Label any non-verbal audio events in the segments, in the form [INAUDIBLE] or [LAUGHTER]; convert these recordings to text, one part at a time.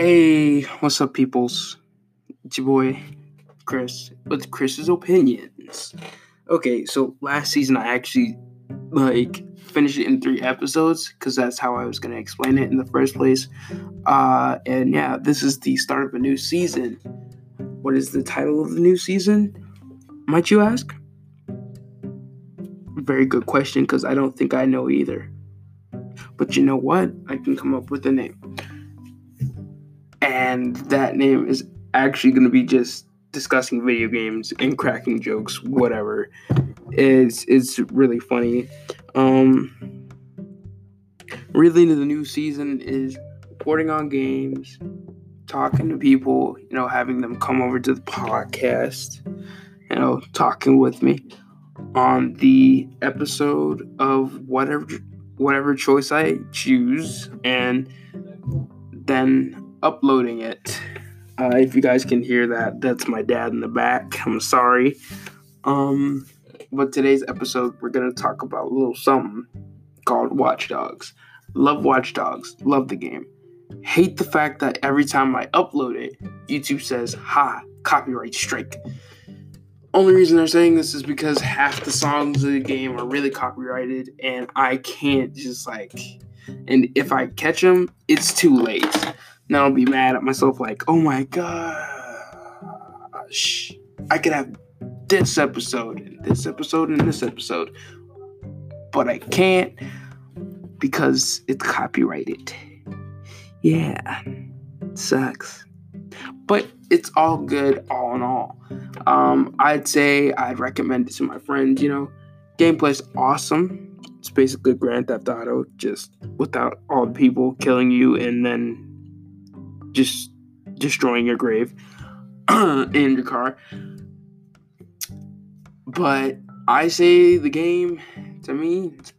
Hey, what's up, peoples? It's your boy, Chris, with Chris's Opinions. Okay, so last season I actually, like, finished it in three episodes because that's how I was to explain it in the first place. Uh, and yeah, this is the start of a new season. What is the title of the new season? Might you ask? Very good question because I don't think I know either. But you know what? I can come up with a name. And that name is actually going to be just discussing video games and cracking jokes, whatever. It's it's really funny. Um really the new season is reporting on games, talking to people, you know, having them come over to the podcast, you know, talking with me on the episode of whatever whatever choice I choose and then uploading it. Uh, if you guys can hear that, that's my dad in the back. I'm sorry. Um, but today's episode, we're gonna talk about a little something called Watch Dogs. Love Watch Dogs. Love the game. Hate the fact that every time I upload it, YouTube says, "Ha, copyright strike." Only reason they're saying this is because half the songs of the game are really copyrighted, and I can't just like. And if I catch them, it's too late. Now I'll be mad at myself, like, oh my gosh, I could have this episode, and this episode, and this episode, but I can't because it's copyrighted. Yeah, sucks. But it's all good, all in all. Um, I'd say I'd recommend it to my friends. You know, gameplay's awesome. It's basically Grand Theft Auto, just without all the people killing you and then just destroying your grave [CLEARS THROAT] in your car. But I say the game to me it's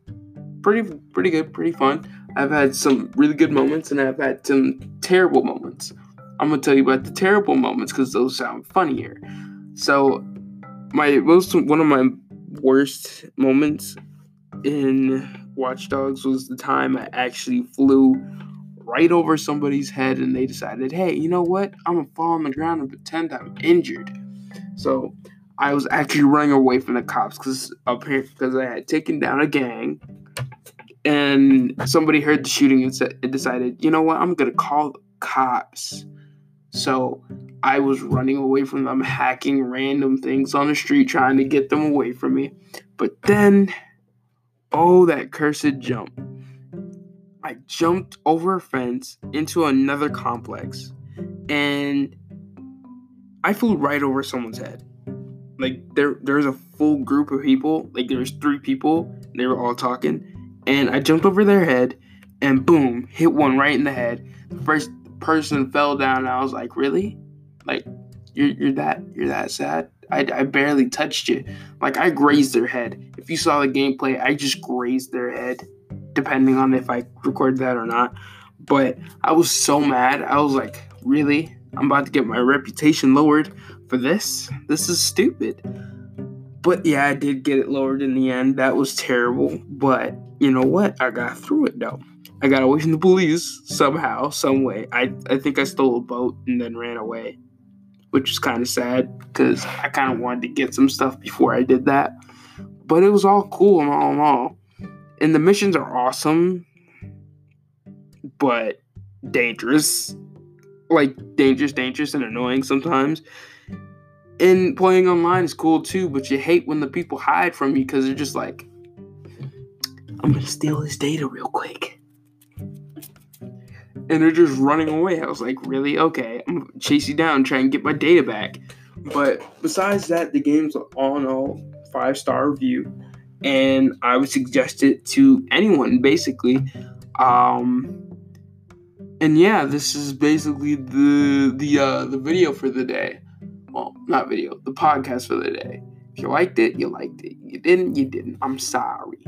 pretty pretty good, pretty fun. I've had some really good moments and I've had some terrible moments. I'm gonna tell you about the terrible moments because those sound funnier. So my most one of my worst moments in Watch Dogs was the time I actually flew right over somebody's head and they decided, hey, you know what? I'm gonna fall on the ground and pretend I'm injured. So I was actually running away from the cops because because I had taken down a gang and somebody heard the shooting and, said, and decided, you know what? I'm gonna call the cops. So I was running away from them, hacking random things on the street, trying to get them away from me. But then, oh, that cursed jump. I jumped over a fence into another complex and I flew right over someone's head. Like there there's a full group of people, like there's three people, they were all talking, and I jumped over their head and boom, hit one right in the head. The first person fell down and I was like, "Really? Like you're you're that you're that sad?" I, I barely touched you. Like I grazed their head. If you saw the gameplay, I just grazed their head depending on if I record that or not. But I was so mad. I was like, really? I'm about to get my reputation lowered for this? This is stupid. But yeah, I did get it lowered in the end. That was terrible. But you know what? I got through it though. I got away from the police somehow, some way. I, I think I stole a boat and then ran away, which is kind of sad because I kind of wanted to get some stuff before I did that. But it was all cool and all in all and the missions are awesome, but dangerous. Like dangerous, dangerous, and annoying sometimes. And playing online is cool too, but you hate when the people hide from you because they're just like, I'm gonna steal his data real quick. And they're just running away. I was like, really? Okay, I'm gonna chase you down, try and get my data back. But besides that, the game's all in all five star review and I would suggest it to anyone basically. Um, and yeah, this is basically the the uh, the video for the day. Well, not video, the podcast for the day. If you liked it, you liked it. You didn't, you didn't. I'm sorry.